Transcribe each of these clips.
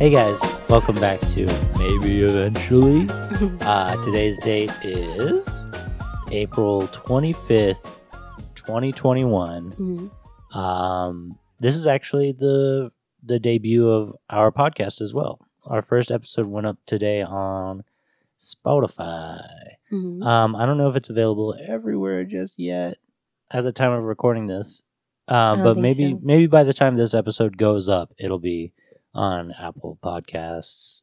Hey guys, welcome back to Maybe Eventually. Uh, today's date is April 25th, 2021. Mhm. Um, this is actually the the debut of our podcast as well. Our first episode went up today on Spotify. Mhm. Um, I don't know if it's available everywhere just yet at the time of recording this. Um, but maybe so. maybe by the time this episode goes up, it'll be on Apple Podcasts,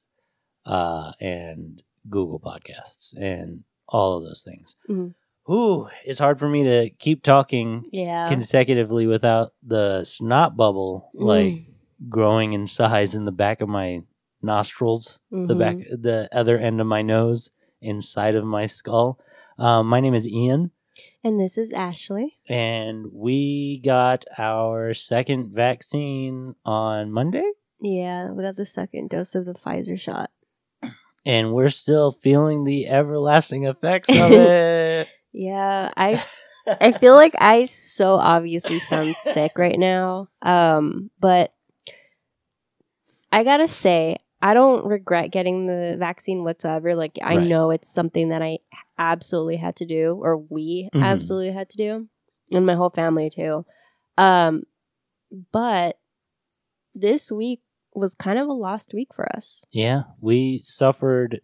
uh, and Google Podcasts and all of those things. Mhm. Ooh, it's hard for me to keep talking Yeah. consecutively without the snot bubble like Mm. growing in size in the back of my nostrils, the Mhm. back, the other end of my nose, inside of my skull. Um, my name is Ian, And this is Ashley. and we got our second vaccine on Monday, Yeah, we got the second dose of the Pfizer shot. and we're still feeling the everlasting effects of it. Yeah, I I feel like I so obviously sound sick right now. Um, but I gotta say, I don't regret getting the vaccine whatsoever. Like I Right. know it's something that I absolutely had to do, or we Mhm. absolutely had to do, and my whole family too. Um, but this week was kind of a lost week for us. yeah, we suffered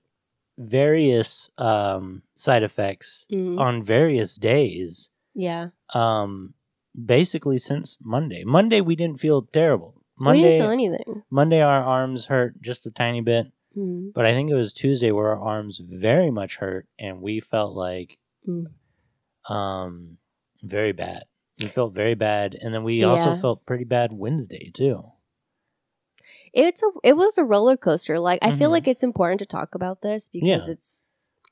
various um, side effects Mhm. on various days. Yeah, um basically since Monday. Monday we didn't feel terrible. we Monday didn't feel anything. Monday our arms hurt just a tiny bit, Mhm. but I think it was Tuesday where our arms very much hurt and we felt like Mm. um very bad. We felt very bad and then we also felt pretty bad Wednesday too. It's a it was a roller coaster like i feel Mhm. like it's important to talk about this because Yeah. it's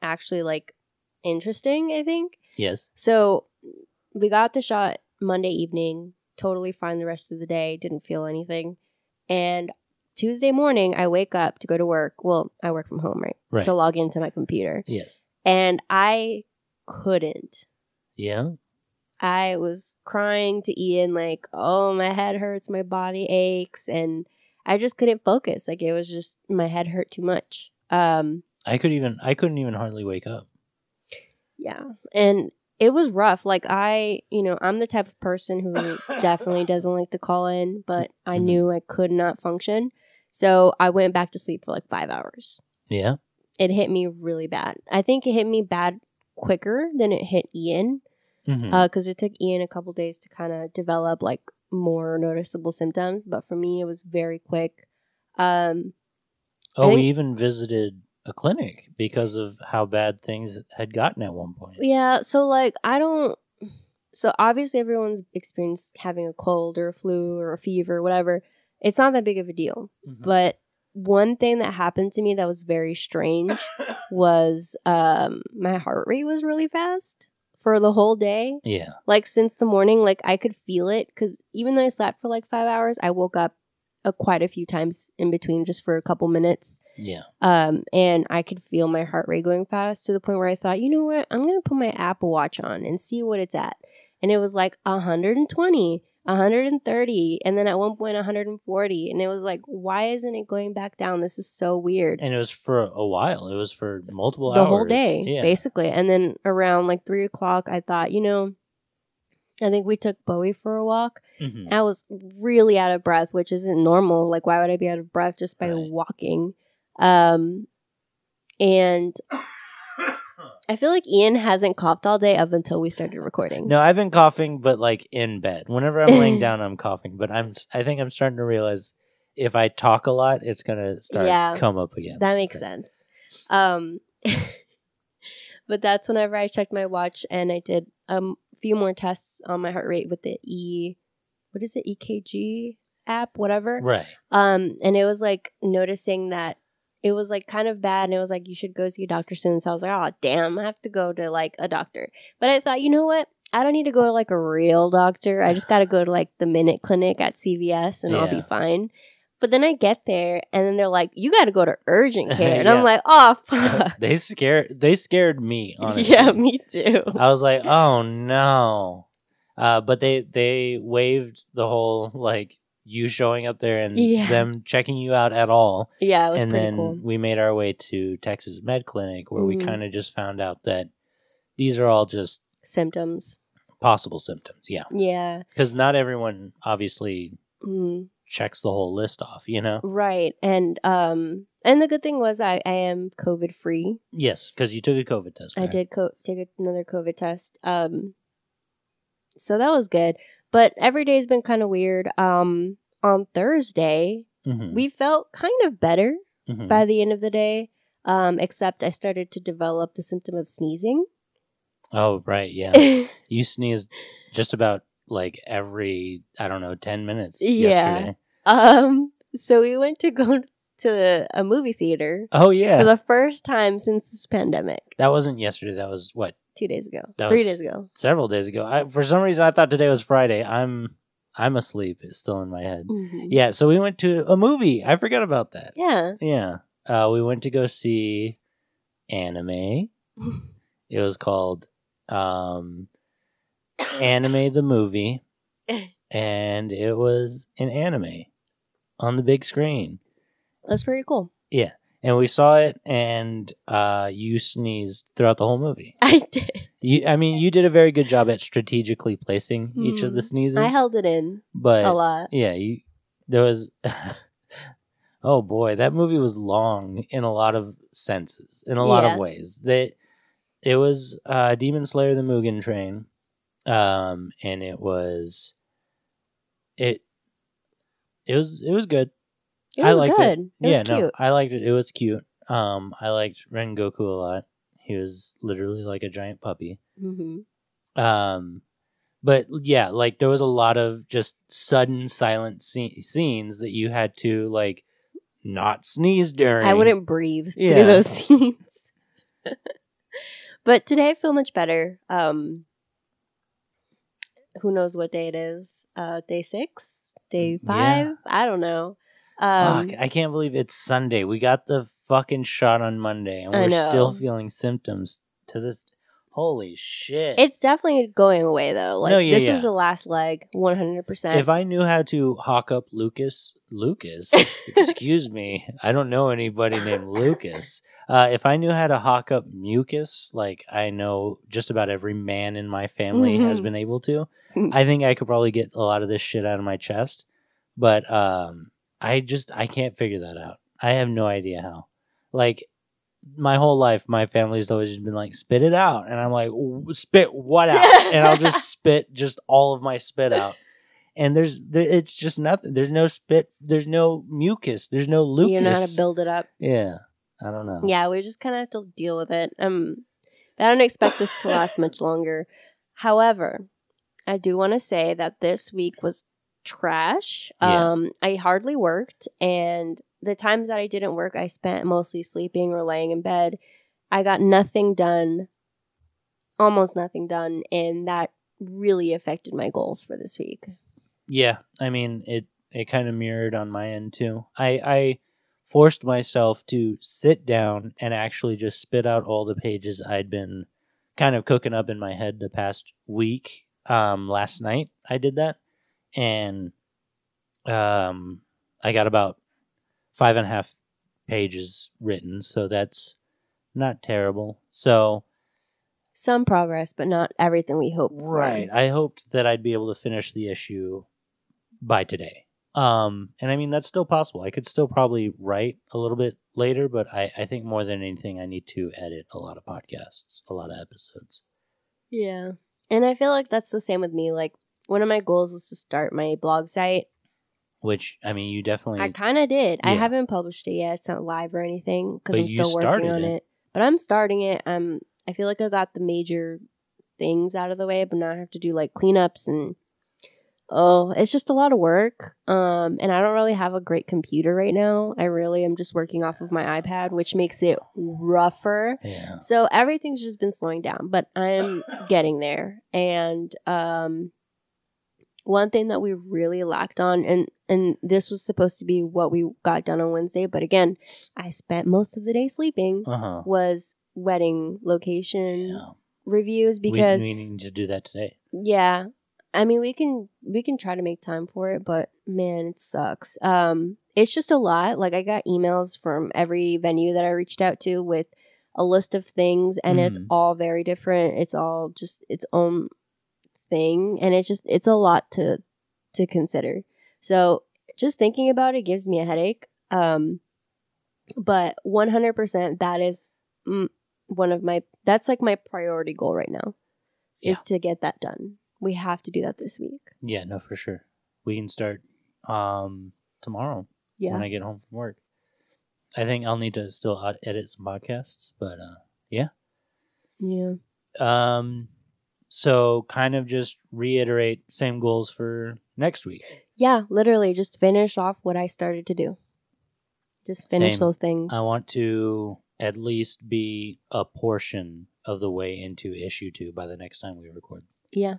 actually like interesting i think Yes. so we got the shot monday evening totally fine the rest of the day didn't feel anything and tuesday morning i wake up to go to work well i work from home right, Right. to log into my computer Yes. and i couldn't Yeah. I was crying to Ian, like, oh, my head hurts, my body aches, and I just couldn't focus. Like, it was just, my head hurt too much. Um, I could even I couldn't even hardly wake up. yeah. And it was rough. Like, I, you know, I'm the type of person who definitely doesn't like to call in, but I Mhm. knew I could not function. So I went back to sleep for like five hours. Yeah. It hit me really bad. I think it hit me bad quicker than it hit Ian. Because Uh, it took Ian a couple days to kind of develop like more noticeable symptoms, but for me it was very quick. Um, oh, we even visited a clinic because of how bad things had gotten at one point. yeah, so like I don't. So obviously everyone's experienced having a cold or a flu or a fever, or whatever. It's not that big of a deal, Mhm. but one thing that happened to me that was very strange was um my heart rate was really fast for the whole day. yeah. like since the morning like i could feel it because even though i slept for like five hours i woke up uh, quite a few times in between just for a couple minutes Yeah. um and i could feel my heart rate going fast to the point where i thought you know what i'm gonna put my apple watch on and see what it's at and it was like 120 130 and then at one point 140 and it was like why isn't it going back down this is so weird And it was for a while. It was for multiple hours. the hours. whole day Yeah. basically and then around like three o'clock i thought you know i think we took bowie for a walk Mhm. i was really out of breath which isn't normal like why would i be out of breath just by Right. walking um and i feel like ian hasn't coughed all day up until we started recording No, I've been coughing, but like in bed. Whenever I'm laying down, I'm coughing. But I'm, I think I'm starting to realize if I talk a lot, it's gonna start Yeah. come up again. that makes Okay. sense um but that's whenever i checked my watch and i did a few more tests on my heart rate with the e what is it ekg app whatever Right. Um, and it was like noticing that it was like kind of bad, and it was like you should go see a doctor soon. So I was like, oh damn, I have to go to like a doctor. But I thought, you know what? I don't need to go to like a real doctor. I just got to go to like the Minute Clinic at CVS, and I'll be fine. But then I get there, and then they're like, "You got to go to urgent care," and Yeah. I'm like, "Oh fuck." they scared. They scared me. Honestly. yeah, me too. I was like, oh no. Uh, but they they waived the whole like you showing up there and Yeah. them checking you out at all. Yeah, it was and pretty then cool. we made our way to Texas Med Clinic where we Mhm. kind of just found out that these are all just Symptoms. possible symptoms. Yeah. Yeah. Because not everyone obviously Mm, checks the whole list off, you know? right. And um and the good thing was I, I am COVID free. Yes, because you took a COVID test. I did co- take another COVID test. Um, so that was good. But every day's been kind of weird. Um, on Thursday, Mhm, we felt kind of better mhm. by the end of the day. Um, except I started to develop the symptom of sneezing. Oh, right. Yeah. you sneezed just about like every, I don't know, 10 minutes Yeah. yesterday. um, so we went to go to a movie theater Oh, yeah. for the first time since this pandemic. that wasn't yesterday. That was what? Two days ago, That three days ago. Several days ago. I, for some reason, I thought today was Friday. I'm. I'm asleep. It's still in my head. Mhm. Yeah, so we went to a movie. I forgot about that. Yeah. Yeah. Uh, we went to go see anime. it was called um, Anime the Movie, and it was an anime on the big screen. That's pretty cool. Yeah. And we saw it, and uh, you sneezed throughout the whole movie. I did. You, I mean, you did a very good job at strategically placing each of the Mhm. sneezes. I held it in but a lot. yeah, you there was oh boy, that movie was long in a lot of senses, in a lot Yeah. of ways. That it was uh Demon Slayer the Mugen Train. Um and it was it it was it was good. It I liked good. it. It, was yeah, cute. no, I liked it. It was cute. Um I liked Rengoku a lot. He was literally like a giant puppy. hmm Um, but yeah, like there was a lot of just sudden silent sce- scenes that you had to like not sneeze during. I wouldn't breathe Yeah. through those scenes. but today I feel much better. Um, who knows what day it is? Uh, day six, day Yeah. five. I don't know. Um, Fuck, I can't believe it's Sunday. We got the fucking shot on Monday, and I we're still feeling symptoms to this. Holy shit! it's definitely going away though. Like No, yeah, this yeah. is the last leg, one hundred percent. if I knew how to hawk up Lucas, Lucas, excuse me, I don't know anybody named Lucas. Uh, if I knew how to hawk up mucus, like I know just about every man in my family has Mhm. been able to, I think I could probably get a lot of this shit out of my chest. But um, I just I can't figure that out. I have no idea how. Like my whole life, my family's always just been like, spit it out, and I'm like, spit what out? and I'll just spit just all of my spit out. And there's there, it's just nothing. There's no spit. There's no mucus. There's no lucas. you know how to build it up. Yeah, I don't know. Yeah, we just kind of have to deal with it. Um, I don't expect this to last much longer. However, I do want to say that this week was trash. Yeah. Um, I hardly worked, and the times that I didn't work, I spent mostly sleeping or laying in bed. I got nothing done, almost nothing done, and that really affected my goals for this week. Yeah, I mean it. It kind of mirrored on my end too. I I forced myself to sit down and actually just spit out all the pages I'd been kind of cooking up in my head the past week. Um, last night I did that, and um, I got about five and a half pages written, so that's not terrible. So Some progress, but not everything we hoped. for. Right. I hoped that I'd be able to finish the issue by today. Um, and I mean that's still possible. I could still probably write a little bit later, but I, I think more than anything I need to edit a lot of podcasts, a lot of episodes. Yeah. And I feel like that's the same with me. Like one of my goals was to start my blog site. Which I mean you definitely I kind of did. I haven't published it yet. It's not live or anything because I'm still working on it. it. But I'm starting it. Um, I feel like I got the major things out of the way, but now I have to do like cleanups and oh, it's just a lot of work. Um, and I don't really have a great computer right now. I really am just working off of my iPad, which makes it rougher. Yeah. So everything's just been slowing down, but I'm getting there. And um one thing that we really lacked on and and this was supposed to be what we got done on Wednesday, but again, I spent most of the day sleeping Uh-huh. was wedding location Yeah. reviews because we, need to do that today. yeah, I mean, we can we can try to make time for it, but man, it sucks. Um, it's just a lot. Like I got emails from every venue that I reached out to with a list of things, and it's Mhm. all very different. It's all just its own thing, and it's just it's a lot to to consider. So just thinking about it gives me a headache. Um, but one hundred percent, that is one of my that's like my priority goal right now is to get that done. We have to do that this week. Yeah, no, for sure. We can start um tomorrow Yeah. when I get home from work. I think I'll need to still edit some podcasts, but uh yeah. yeah. um so kind of just reiterate same goals for next week. Yeah, literally just finish off what I started to do. Just finish Same. those things. I want to at least be a portion of the way into issue 2 by the next time we record. yeah.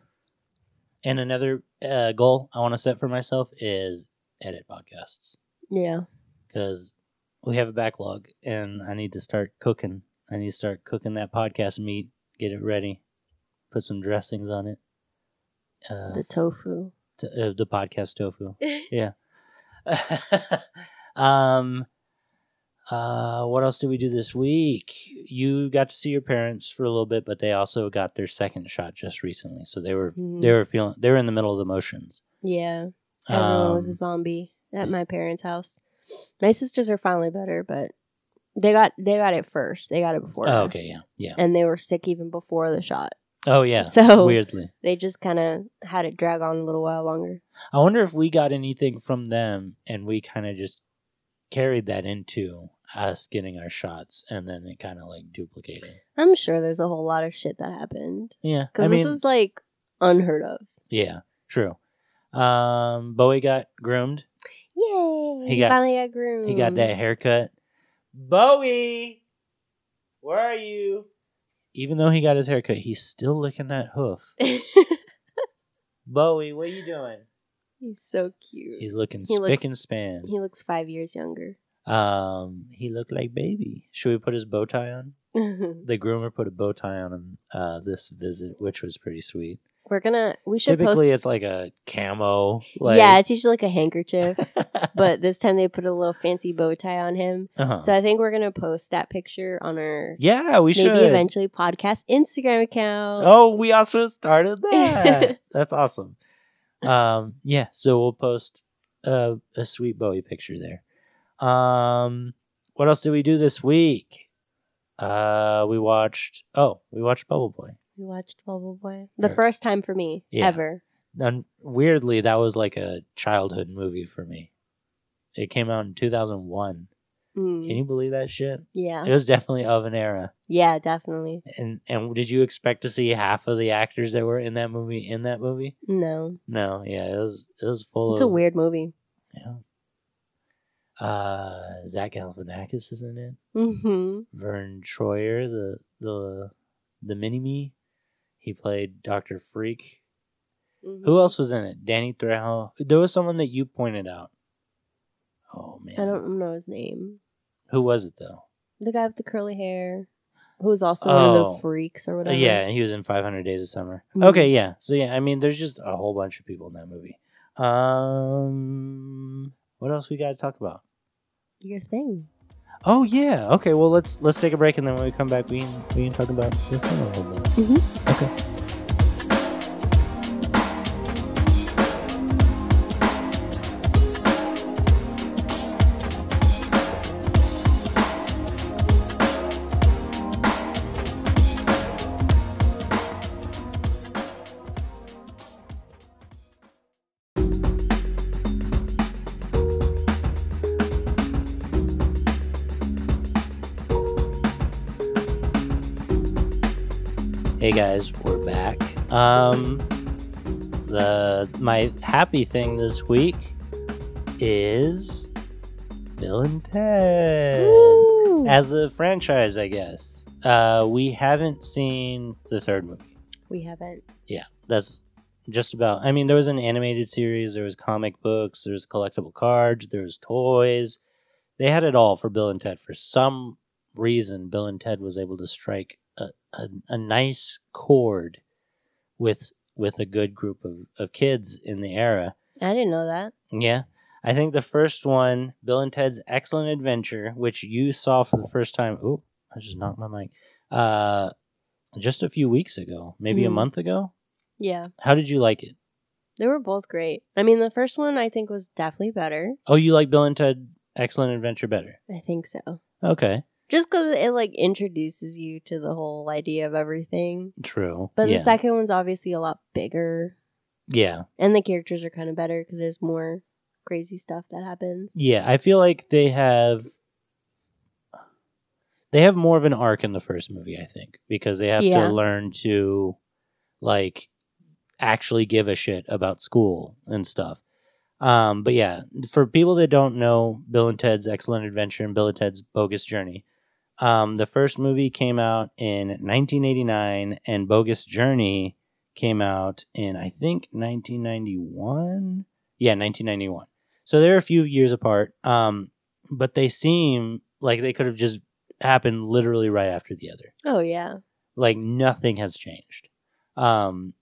And another uh, goal I want to set for myself is edit podcasts. Yeah. because we have a backlog and I need to start cooking. I need to start cooking that podcast meat, get it ready, put some dressings on it. Uh, The tofu. t- uh, the podcast tofu. Yeah. um. Uh, what else did we do this week? You got to see your parents for a little bit, but they also got their second shot just recently, so they were Mhm. they were feeling they were in the middle of the motions. Yeah. Everyone was a Um, zombie at my parents' house. My sisters are finally better, but they got they got it first. They got it before oh, us. okay, yeah, yeah. And they were sick even before the shot. Oh, yeah. So- weirdly, They just kind of had it drag on a little while longer. I wonder if we got anything from them and we kind of just carried that into us getting our shots and then it kind of like duplicated. I'm sure there's a whole lot of shit that happened Yeah. Because mean, this is like unheard of. yeah, true. Um, Bowie got groomed. Yay! He got- finally got groomed. He got that haircut. Bowie, where are you? Even though he got his haircut, he's still licking that hoof. Bowie, what are you doing? He's so cute. He's looking He spick looks- and span. he looks five years younger. Um, he looked like baby. Should we put his bow tie on? the groomer put a bow tie on him uh, this visit, which was pretty sweet. We're gonna. We should Typically, post. it's like a camo. Like, yeah, it's usually like a handkerchief, but this time they put a little fancy bow tie on him. uh-huh. So I think we're gonna post that picture on our yeah, we maybe should. Maybe eventually podcast Instagram account. Oh, we also started that. That's awesome. Um, yeah, so we'll post uh, a sweet Bowie picture there. Um, what else did we do this week? Uh, we watched. Oh, we watched Bubble Boy. We watched Bubble Boy. The first time for me Yeah. ever. And weirdly, that was like a childhood movie for me. It came out in 2001. Mm, Can you believe that shit? yeah. It was definitely of an era. Yeah, definitely. And and did you expect to see half of the actors that were in that movie in that movie? No. No, yeah, it was it was full It's of a weird movie. Yeah. Uh, Zach Galifianakis is in it. Mm-hmm. Verne Troyer, the the the mini me, he played Doctor Freak. Who else was in it? Danny Trejo. There was someone that you pointed out. Oh man, I don't know his name. Who was it though? The guy with the curly hair, who was also one of Oh. the freaks or Uh, whatever. yeah, he was in 500 Days of Summer. Mhm. Okay, yeah. So yeah, I mean, there's just a whole bunch of people in that movie. Um, what else we got to talk about? Your thing. Oh yeah. Okay. Well, let's let's take a break, and then when we come back, we can we can talk about the film a little bit. Mhm. Okay. Um, the my happy thing this week is Bill and Ted Woo! as a franchise. I guess uh, we haven't seen the third movie. we haven't. Yeah, that's just about. I mean, there was an animated series, there was comic books, there was collectible cards, there was toys. They had it all for Bill and Ted. For some reason, Bill and Ted was able to strike a, a, a nice chord with with a good group of, of kids in the era. I didn't know that. Yeah. I think the first one, Bill and Ted's Excellent Adventure, which you saw for the first time. Oh, I just knocked my mic. Uh, just a few weeks ago, maybe a Mhm. month ago. Yeah, How did you like it? they were both great. I mean, the first one I think was definitely better. Oh, you like Bill and Ted Excellent Adventure better? I think so. Okay. Just because it like introduces you to the whole idea of everything. True. But yeah. the second one's obviously a lot bigger, yeah. and the characters are kind of better because there's more crazy stuff that happens. Yeah, I feel like they have they have more of an arc in the first movie, I think, because they have Yeah. to learn to like actually give a shit about school and stuff. Um, but yeah, for people that don't know Bill and Ted's Excellent Adventure and Bill and Ted's Bogus Journey, um, the first movie came out in 1989, and Bogus Journey came out in I think 1991. Yeah, 1991. So they're a few years apart. Um, but they seem like they could have just happened literally right after the other. Oh yeah, Like nothing has changed. Um,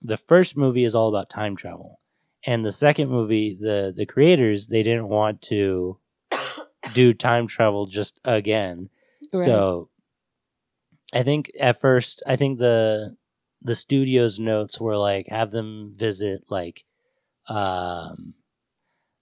the first movie is all about time travel, and the second movie, the the creators they didn't want to do time travel just again. Right. So I think at first, I think the the studio's notes were like have them visit like um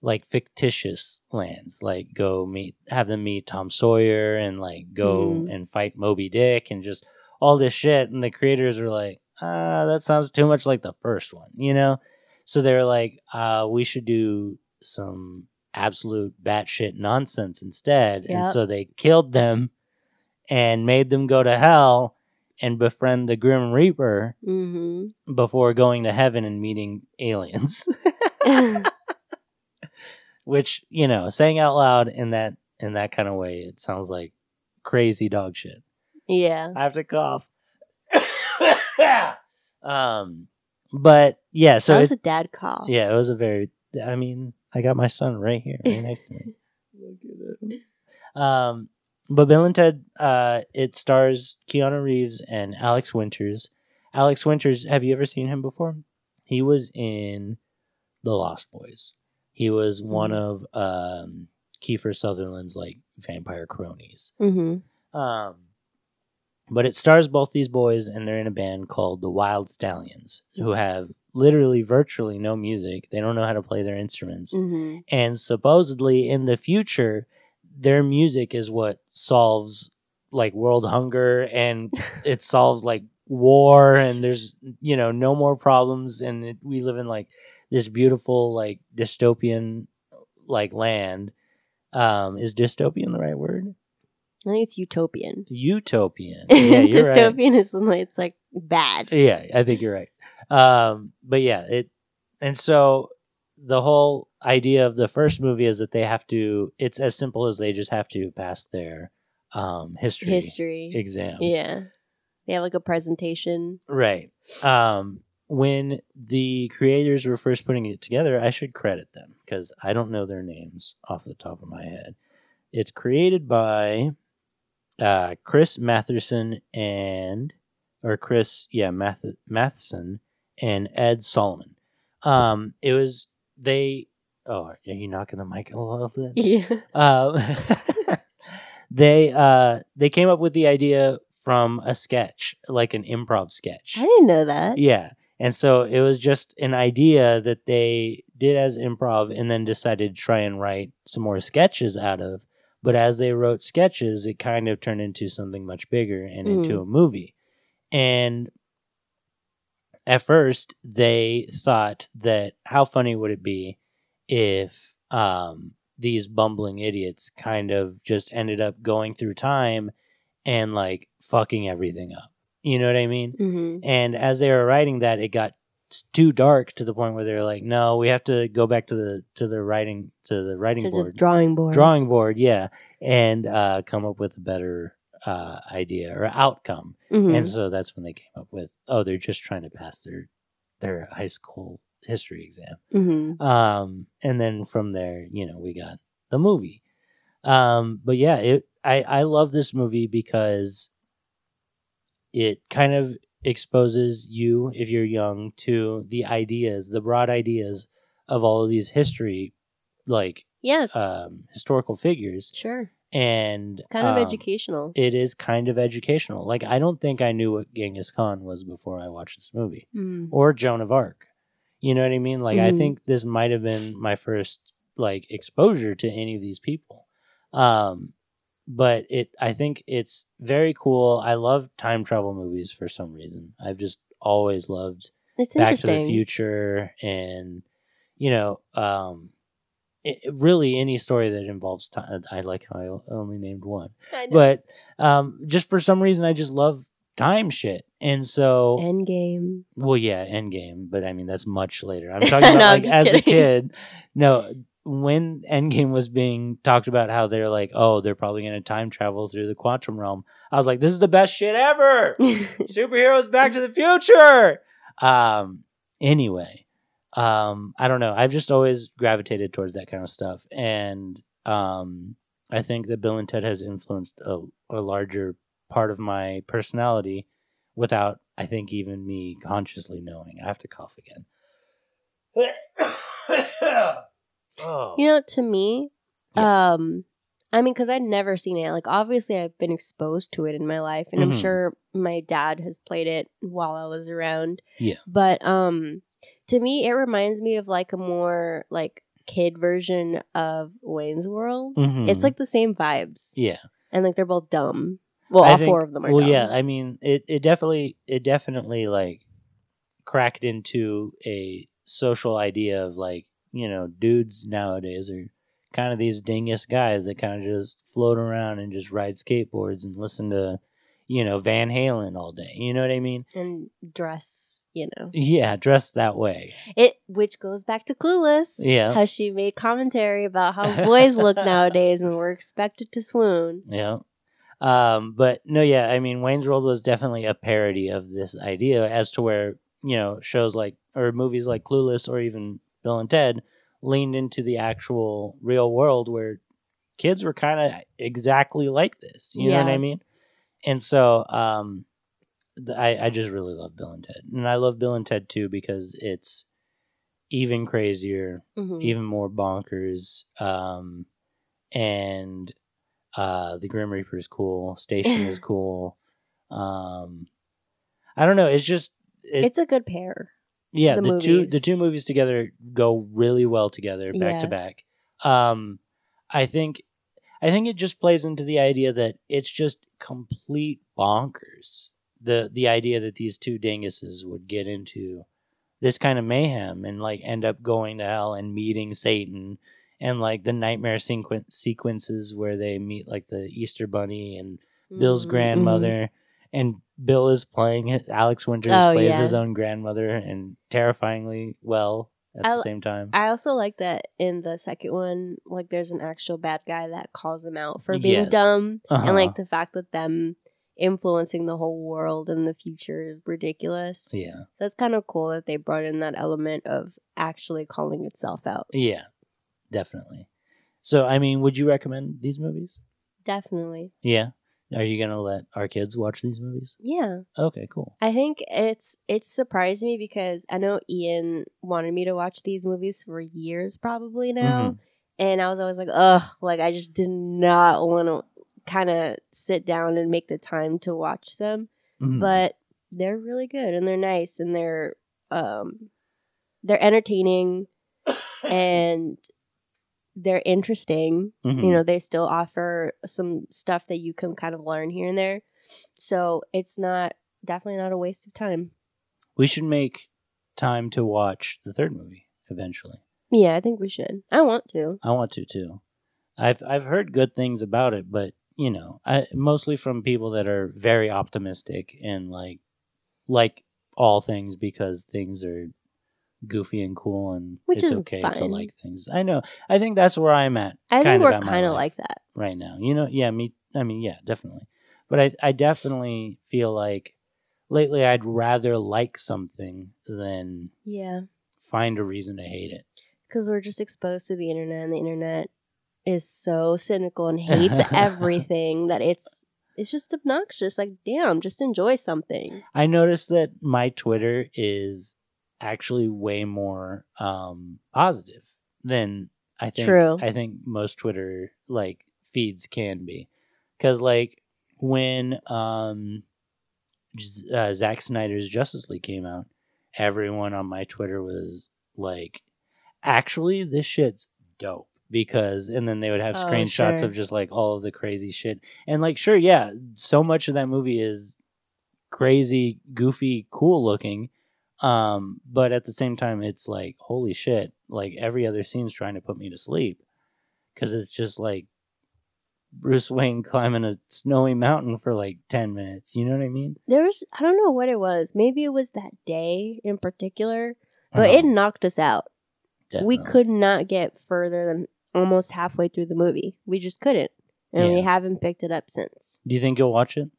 like fictitious lands like go meet have them meet tom sawyer and like go Mhm. and fight moby dick and just all this shit and the creators were like ah that sounds too much like the first one you know so they were like uh we should do some absolute batshit nonsense instead and so they killed them and made them go to hell and befriend the grim reaper mm-hmm. before going to heaven and meeting aliens which you know saying out loud in that in that kind of way it sounds like crazy dog shit yeah. i have to cough um but yeah so that was it, a dad call. yeah it was a very i mean i got my son right here right next to me look at him um but bill and ted uh it stars keanu reeves and alex winters alex winters have you ever seen him before he was in the lost boys he was one of um kiefer sutherland's like vampire cronies Mm-hmm. um, but it stars both these boys, and they're in a band called the Wild Stallions, who have literally virtually no music. They don't know how to play their instruments. Mm-hmm. And supposedly in the future, their music is what solves like world hunger and it solves like war, and there's, you know, no more problems. And it, we live in like this beautiful, like dystopian like land. Um, is dystopian the right word? I think it's utopian. Utopian. Yeah, you're right. Dystopian is like it's like bad. Yeah, I think you're right. Um, but yeah, it and so the whole idea of the first movie is that they have to. It's as simple as they just have to pass their um, history, History. exam. Yeah. They have like a presentation. Right. Um, when the creators were first putting it together, I should credit them because I don't know their names off the top of my head. It's created by uh, Chris Matherson and or Chris, yeah, Math- Matheson and Ed Solomon. Um, it was they. Oh, are you knocking the mic a little bit? Yeah. Um, they uh, they came up with the idea from a sketch, like an improv sketch. I didn't know that. Yeah. And so it was just an idea that they did as improv and then decided to try and write some more sketches out of. But as they wrote sketches, it kind of turned into something much bigger and into a movie. And at first, they thought that how funny would it be if um, these bumbling idiots kind of just ended up going through time and like fucking everything up. You know what I mean? Mm-hmm. And as they were writing that, it got too dark to the point where they're like, "No, we have to go back to the to the writing to the writing To the board, drawing board. drawing board, yeah, and uh, come up with a better uh, idea or outcome." Mhm. And so that's when they came up with, "Oh, they're just trying to pass their their high school history exam." Mhm. Um, and then from there, you know, we got the movie. Um, but yeah, it I I love this movie because it kind of exposes you, if you're young, to the ideas, the broad ideas of all of these history, like Yeah, um, historical figures, sure. and It's kind of um, educational. It is kind of educational. Like I don't think I knew what Genghis Khan was before I watched this movie, Mm. or Joan of Arc. You know what I mean? Like I Mhm. think this might have been my first like exposure to any of these people. Um, but it, I think it's very cool. I love time travel movies for some reason. I've just always loved It's Back to the Future and you know, um, it, really any story that involves time. I like how I only named one, I but um, just for some reason, I just love time shit. And so, Endgame. well, yeah, Endgame, but I mean that's much later. I'm talking about No, like as a kid. No, when Endgame was being talked about, how they're like, oh, they're probably going to time travel through the quantum realm. I was like, this is the best shit ever. Superheroes Back to the Future. Um. Anyway, um, I don't know. I've just always gravitated towards that kind of stuff, and um, I think that Bill and Ted has influenced a, a larger part of my personality without, I think, even me consciously knowing. I have to cough again. oh. You know, to me, um, I mean, because I'd never seen it. Like, obviously, I've been exposed to it in my life, and I'm Mhm. sure my dad has played it while I was around. Yeah. But um, to me, it reminds me of like a more like kid version of Wayne's World. Mhm. It's like the same vibes, yeah. and like they're both dumb. Well, I all think- four of them are. well yeah i mean it, it definitely it definitely like cracked into a social idea of like you know dudes nowadays are kind of these dingus guys that kind of just float around and just ride skateboards and listen to you know van halen all day you know what i mean and dress, you know. yeah dress that way It which goes back to Clueless. Yeah. How she made commentary about how boys look nowadays and we're expected to swoon. Yeah. Um, but no, yeah, I mean, Wayne's World was definitely a parody of this idea as to where, you know, shows like, or movies like Clueless or even Bill and Ted leaned into the actual real world where kids were kind of exactly like this. You know what I mean? And so, um, I, I just really love Bill and Ted. And I love Bill and Ted too because it's even crazier Mhm. even more bonkers. Um, and uh, the Grim Reaper is cool. Station is cool. Um, I don't know. It's just it, It's a good pair. yeah. the The, two the movies. two movies together go really well together, back to back. Um, I think I think it just plays into the idea that it's just complete bonkers. The the idea that these two dinguses would get into this kind of mayhem and like end up going to hell and meeting Satan and like the nightmare sequen- sequences where they meet like the Easter bunny and Bill's Mhm. grandmother and Bill is playing it Alex Winters Oh, plays yeah. his own grandmother and terrifyingly well at I the same time. I also like that in the second one, like there's an actual bad guy that calls him out for being Yes. dumb, Uh-huh. and like the fact that them influencing the whole world in the future is ridiculous. yeah. So it's kind of cool that they brought in that element of actually calling itself out. Yeah. Definitely. So I mean, would you recommend these movies? Definitely, Yeah. Are you gonna let our kids watch these movies? yeah. Okay, cool. I think it's it's surprised me because I know Ian wanted me to watch these movies for years, probably now, and I was always like, ugh, like I just did not want to kind of sit down and make the time to watch them. Mhm. But they're really good and they're nice and they're um they're entertaining and they're interesting. Mhm. You know, they still offer some stuff that you can kind of learn here and there. So it's not definitely not a waste of time. we should make time to watch the third movie eventually. Yeah, I think we should. I want to. I want to too. I've I've heard good things about it, but you know, I mostly from people that are very optimistic and like like all things because things are goofy and cool and Which it's is okay to like things. I know. I think that's where I'm at. I think we're kind of like that. right now. You know, yeah, me I mean, yeah, definitely. But I I definitely feel like lately I'd rather like something than Yeah. find a reason to hate it. Because we're just exposed to the internet and the internet is so cynical and hates everything that it's it's just obnoxious. Like, damn, just enjoy something. I noticed that my Twitter is actually way more um positive than I think True. I think most Twitter like feeds can be. Cuz like when um uh, Zack Snyder's Justice League came out, everyone on my Twitter was like actually this shit's dope because and then they would have Oh, screenshots sure. of just like all of the crazy shit. And like sure, yeah, so much of that movie is crazy, goofy, cool looking. Um, but at the same time, it's like, holy shit, like every other scene's trying to put me to sleep. Cause it's just like Bruce Wayne climbing a snowy mountain for like 10 minutes. You know what I mean? There was, I don't know what it was. Maybe it was that day in particular, but it knocked us out. We could not get further than almost halfway through the movie. We just couldn't. And we haven't picked it up since. Do you think you'll watch it?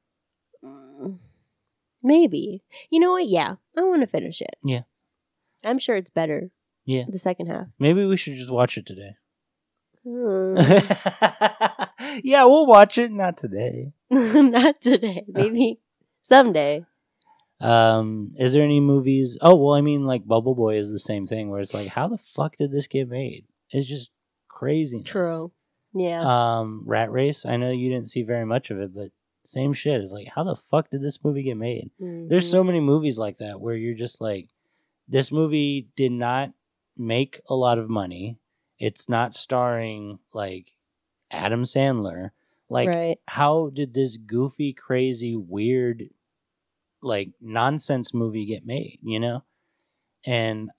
Maybe. You know what? Yeah. I want to finish it. Yeah. I'm sure it's better. Yeah. The second half. Maybe we should just watch it today. Hmm. yeah, we'll watch it. Not today. Not today. Maybe someday. Um, is there any movies? Oh, well, I mean, like Bubble Boy is the same thing, where it's like, how the fuck did this get made? It's just craziness. True. Yeah. Um, Rat Race. I know you didn't see very much of it, but same shit. It's like, how the fuck did this movie get made? There's Mhm. so many movies like that where you're just like, this movie did not make a lot of money. It's not starring like Adam Sandler. Like, right. how did this goofy, crazy, weird, like nonsense movie get made? You know, and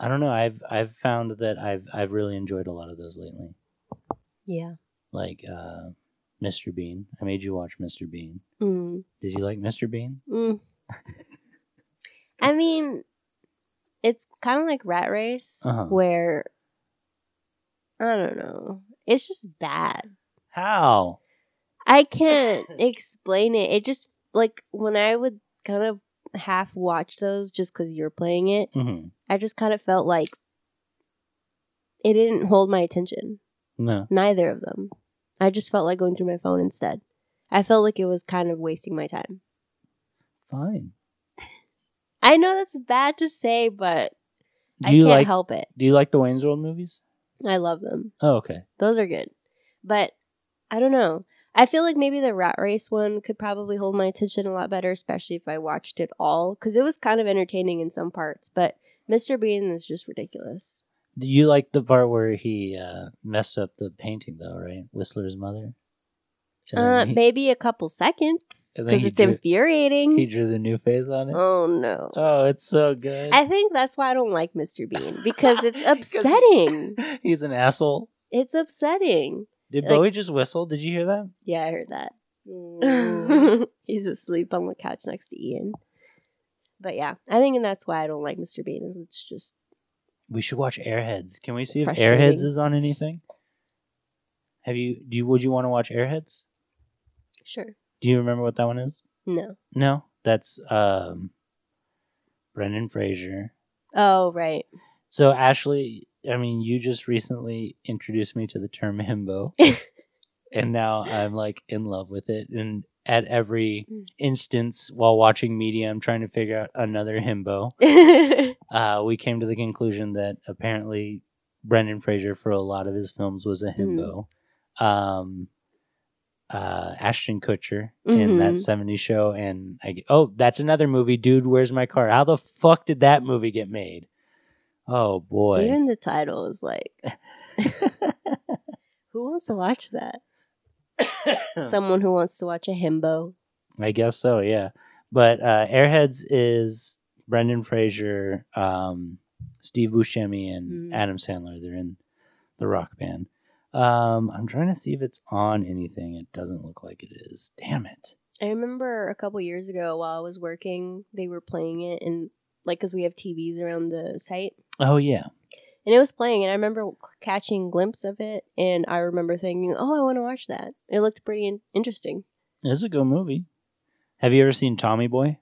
I don't know. I've I've found that I've I've really enjoyed a lot of those lately. Yeah. Like uh, Mr. Bean. I made you watch Mr. Bean. Mm. Did you like Mr. Bean? Mm. I mean, it's kind of like Rat Race, Uh-huh. where I don't know. It's just bad. How? I can't explain it. It just like when I would kind of half watch those just because you're playing it, hmm I just kind of felt like it didn't hold my attention. No. Neither of them. I just felt like going through my phone instead. I felt like it was kind of wasting my time. Fine. I know that's bad to say, but Do I can't like help it. Do you like the Wayne's World movies? I love them. Oh, okay. Those are good. But I don't know. I feel like maybe the rat race one could probably hold my attention a lot better, especially if I watched it all, because it was kind of entertaining in some parts. But Mr. Bean is just ridiculous. You like the part where he uh, messed up the painting, though? Right, Whistler's mother. Uh, he, maybe a couple seconds because it's drew- infuriating. he drew the new face on it. oh no! Oh, it's so good. I think that's why I don't like Mr. Bean because it's upsetting. He's an asshole. it's upsetting. Did Like- Bowie just whistle? Did you hear that? Yeah, I heard that. Mm. He's asleep on the couch next to Ian. But yeah, I think and that's why I don't like Mr. Bean. is It's just we should watch Airheads. Can we see if Airheads is on anything? Have you? Do you? Would you want to watch Airheads? sure. Do you remember what that one is? No. No, that's um, Brendan Fraser. Oh right. So Ashley, I mean, you just recently introduced me to the term himbo, and now I'm like in love with it. And at every Mm. instance while watching media, I'm trying to figure out another himbo. Uh, we came to the conclusion that apparently Brendan Fraser, for a lot of his films, was a himbo. Um, uh, Ashton Kutcher in that Mhm. 70s show, and I oh, that's another movie, dude. Where's my car? How the fuck did that movie get made? Oh boy. Even the title is like, who wants to watch that? Someone who wants to watch a himbo. I guess so, yeah. But uh, Airheads is Brendan Fraser, um, Steve Buscemi, and Mhm. Adam Sandler. They're in the rock band. Um, I'm trying to see if it's on anything. It doesn't look like it is. Damn it. I remember a couple years ago while I was working, they were playing it, and like, because we have TVs around the site, Oh yeah. And it was playing, and I remember catching a glimpse of it, and I remember thinking, "Oh, I want to watch that." It looked pretty in- interesting. It's a good movie. Have you ever seen Tommy Boy?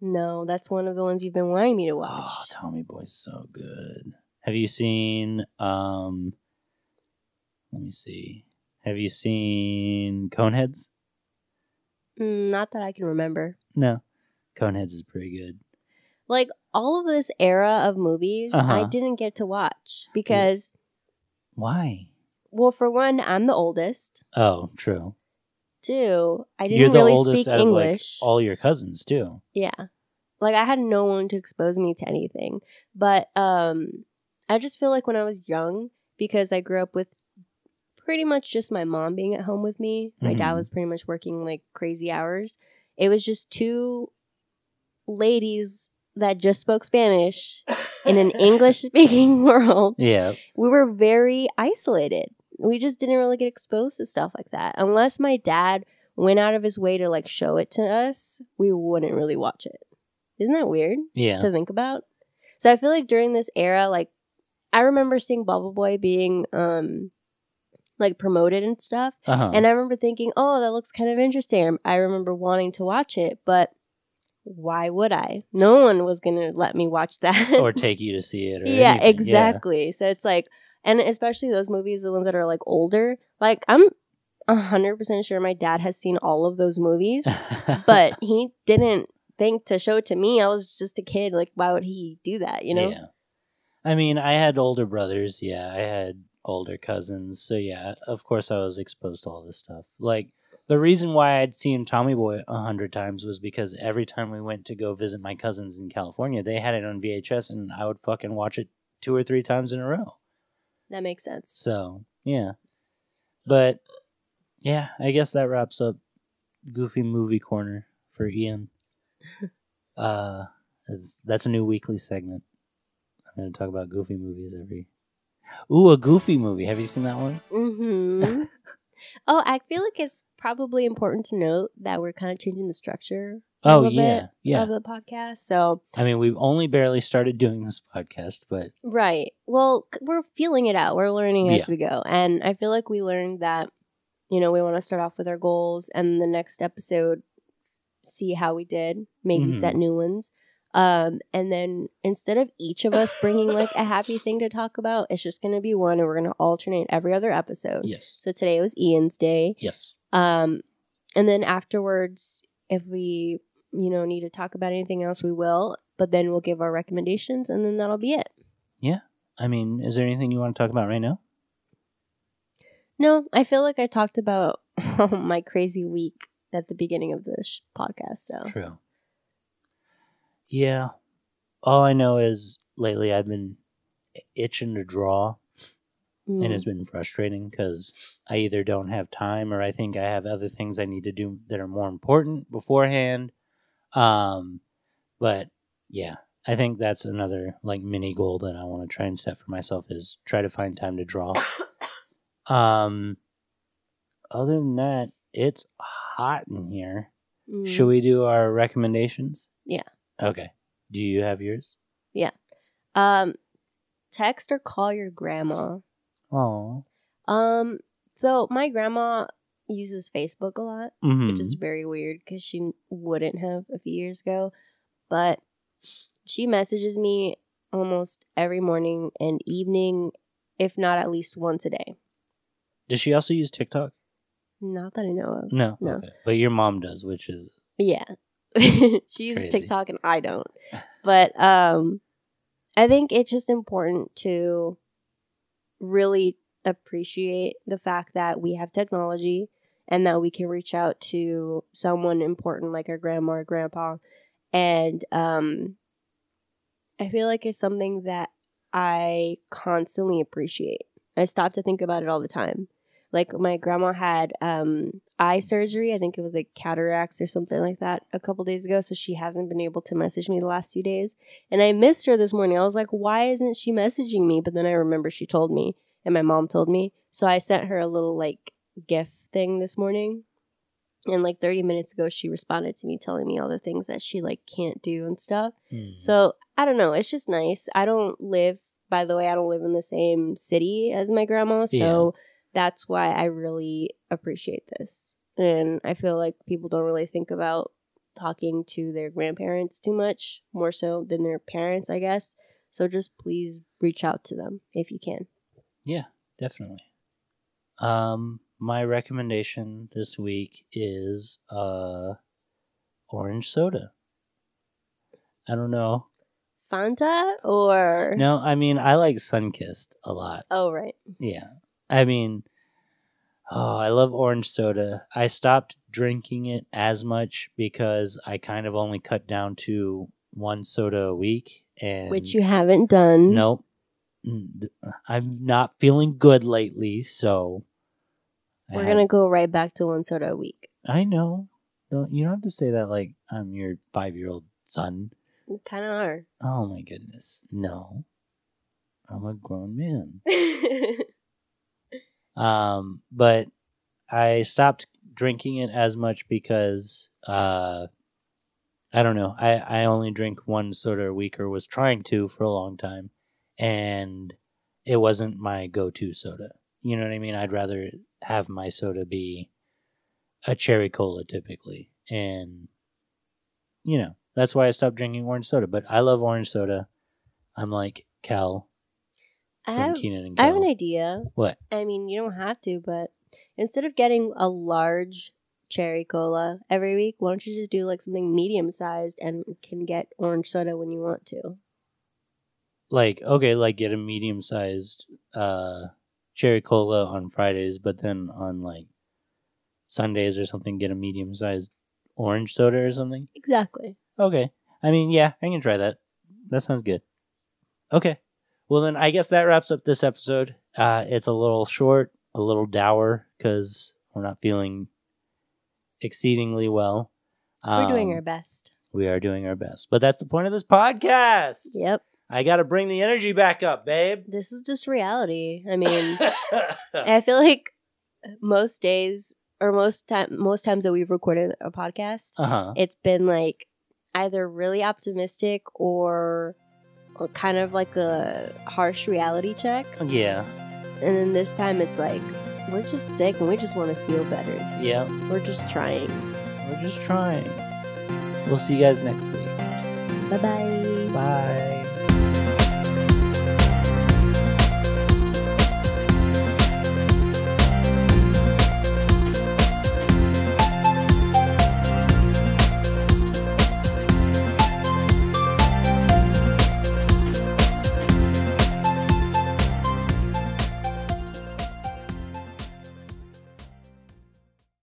No, that's one of the ones you've been wanting me to watch. Oh, Tommy Boy's so good. Have you seen um let me see. Have you seen Coneheads? Mm, not that I can remember. No, Coneheads is pretty good. Like all of this era of movies, I Uh-huh. didn't get to watch because, Why? well, for one, I'm the oldest. Oh, true. Two, I didn't You're the really oldest speak out of like English. all your cousins too. Yeah. Like I had no one to expose me to anything. But um I just feel like when I was young because I grew up with pretty much just my mom being at home with me. My dad Mhm. was pretty much working like crazy hours. It was just two ladies that just spoke Spanish in an English speaking world. Yeah. We were very isolated. We just didn't really get exposed to stuff like that. Unless my dad went out of his way to like show it to us, we wouldn't really watch it. Isn't that weird Yeah. to think about? So I feel like during this era, like I remember seeing Bubble Boy being um like promoted and stuff. Uh-huh. And I remember thinking, oh, that looks kind of interesting. I remember wanting to watch it, but why would I? No one was going to let me watch that. or take you to see it. Or yeah, anything. exactly. So it's like, and especially those movies, the ones that are like older, like I'm 100% sure my dad has seen all of those movies, but he didn't think to show it to me. I was just a kid. Like, why would he do that, you know? Yeah. I mean, I had older brothers. Yeah, I had older cousins. So yeah, of course, I was exposed to all this stuff. Like the reason why I'd seen Tommy Boy a hundred times was because every time we went to go visit my cousins in California, they had it on VHS, and I would fucking watch it two or three times in a row. That makes sense. So yeah, but yeah, I guess that wraps up Goofy Movie Corner for Ian. uh, that's, that's a new weekly segment. I'm going to talk about Goofy movies every. Ooh, a Goofy movie. Have you seen that one? hmm oh, I feel like it's probably important to note that we're kind of changing the structure Oh yeah, yeah. of the podcast. So, I mean, we've only barely started doing this podcast, but right. Well, we're feeling it out. We're learning as Yeah. we go. And I feel like we learned that, you know, we want to start off with our goals and the next episode, see how we did, maybe Mhm. set new ones. Um, and then instead of each of us bringing like a happy thing to talk about, it's just going to be one and we're going to alternate every other episode. yes, So today was Ian's day. yes, Um, and then afterwards, if we, you know, need to talk about anything else, we will. But then we'll give our recommendations, and then that'll be it. Yeah. I mean, is there anything you want to talk about right now? No, I feel like I talked about my crazy week at the beginning of this podcast. So True. Yeah. All I know is lately I've been itching to draw. Mm. and it's been frustrating because I either don't have time or I think I have other things I need to do that are more important beforehand. Um, but yeah, I think that's another like mini goal that I want to try and set for myself is try to find time to draw. um, other than that, it's hot in here. Mm. Should we do our recommendations? Yeah. Okay. Do you have yours? Yeah. Um, text or call your grandma. Oh. Um, so my grandma uses Facebook a lot. Mm-hmm. which is very weird because she wouldn't have a few years ago. But she messages me almost every morning and evening, if not at least once a day. Does she also use TikTok? Not that I know of. No. No. Okay. But your mom does, which is yeah. she uses crazy. TikTok and I don't. But um I think it's just important to really appreciate the fact that we have technology and that we can reach out to someone important like our grandma or grandpa. And um I feel like it's something that I constantly appreciate. I stop to think about it all the time. Like my grandma had um eye surgery. I think it was like cataracts or something like that a couple days ago. So she hasn't been able to message me the last few days. And I missed her this morning. I was like, why isn't she messaging me? But then I remember she told me and my mom told me. So I sent her a little like gift thing this morning. And like 30 minutes ago, she responded to me telling me all the things that she like can't do and stuff. Mhm. So I don't know. It's just nice. I don't live, by the way, I don't live in the same city as my grandma. So that's why I really appreciate this. And I feel like people don't really think about talking to their grandparents too much, more so than their parents, I guess. So just please reach out to them if you can. yeah, definitely. Um, my recommendation this week is uh orange soda. I don't know. Fanta or No, I mean I like Sunkist a lot. oh right. Yeah. I mean oh, I love orange soda. I stopped drinking it as much because I kind of only cut down to one soda a week and Which you haven't done. Nope. Mm, I'm not feeling good lately, so We're gonna go right back to one soda a week. I know. Don't you don't have to say that like I'm your five year old son. We kind of are. Oh my goodness. No. I'm a grown man. Um, but I stopped drinking it as much because uh I don't know. I, I only drink one soda a week or was trying to for a long time and it wasn't my go to soda. You know what I mean? I'd rather have my soda be a cherry cola typically. And you know, that's why I stopped drinking orange soda. But I love orange soda. I'm like Kel from have Kenan and I have an idea. What? I mean, you don't have to, but instead of getting a large cherry cola every week, why don't you just do like something medium sized and can get orange soda when you want to? like okay like get a medium sized uh cherry cola on fridays but then on like sundays or something get a medium sized orange soda or something Exactly. okay i mean yeah i can try that that sounds good okay well then i guess that wraps up this episode uh it's a little short a little dour because we're not feeling exceedingly well We're doing Um, our best. we are doing our best but that's the point of this podcast Yep. i gotta bring the energy back up babe This is just reality. I mean, I feel like most days or most time most times that we've recorded a podcast, uh-huh it's been like either really optimistic or kind of like a harsh reality check. Yeah, And then this time it's like we're just sick and we just want to feel better. yeah. We're just trying. We're just trying. We'll see you guys next week. Bye bye. Bye.